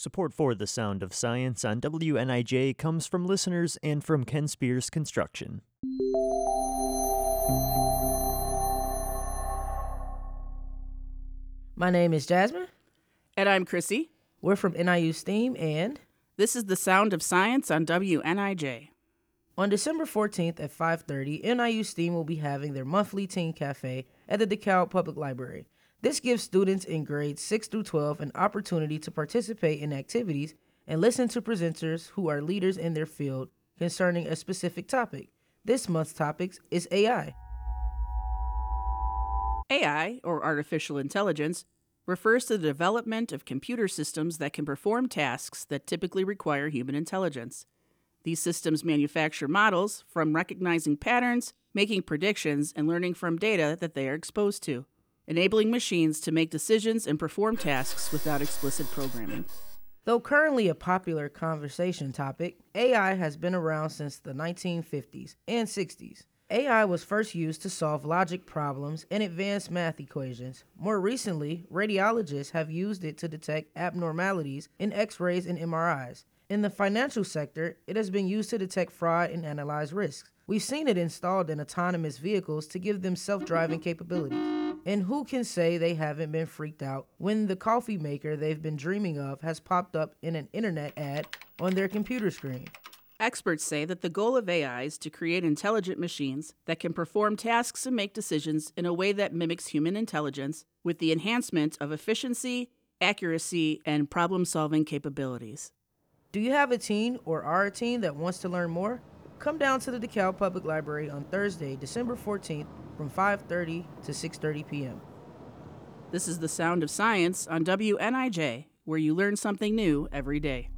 Support for The Sound of Science on WNIJ comes from listeners and from Ken Spears Construction. My name is Jasmine. And I'm Chrissy. We're from NIU STEAM, and This is the sound of science on WNIJ. on December 14th at 5:30, NIU STEAM will be having their monthly teen cafe at the DeKalb Public Library. This gives students in grades 6 through 12 an opportunity to participate in activities and listen to presenters who are leaders in their field concerning a specific topic. This month's topic is AI. AI, or artificial intelligence, refers to the development of computer systems that can perform tasks that typically require human intelligence. These systems manufacture models from recognizing patterns, making predictions, and learning from data that they are exposed to, enabling machines to make decisions and perform tasks without explicit programming. Though currently a popular conversation topic, AI has been around since the 1950s and 60s. AI was first used to solve logic problems and advanced math equations. More recently, radiologists have used it to detect abnormalities in x rays and MRIs. In the financial sector, it has been used to detect fraud and analyze risks. We've seen it installed in autonomous vehicles to give them self driving capabilities. And who can say they haven't been freaked out when the coffee maker they've been dreaming of has popped up in an internet ad on their computer screen? Experts say that the goal of AI is to create intelligent machines that can perform tasks and make decisions in a way that mimics human intelligence with the enhancement of efficiency, accuracy, and problem solving capabilities. Do you have a teen or are a teen that wants to learn more? Come down to the DeKalb Public Library on Thursday, December 14th from 5:30 to 6:30 p.m. This is the sound of science on WNIJ, where you learn something new every day.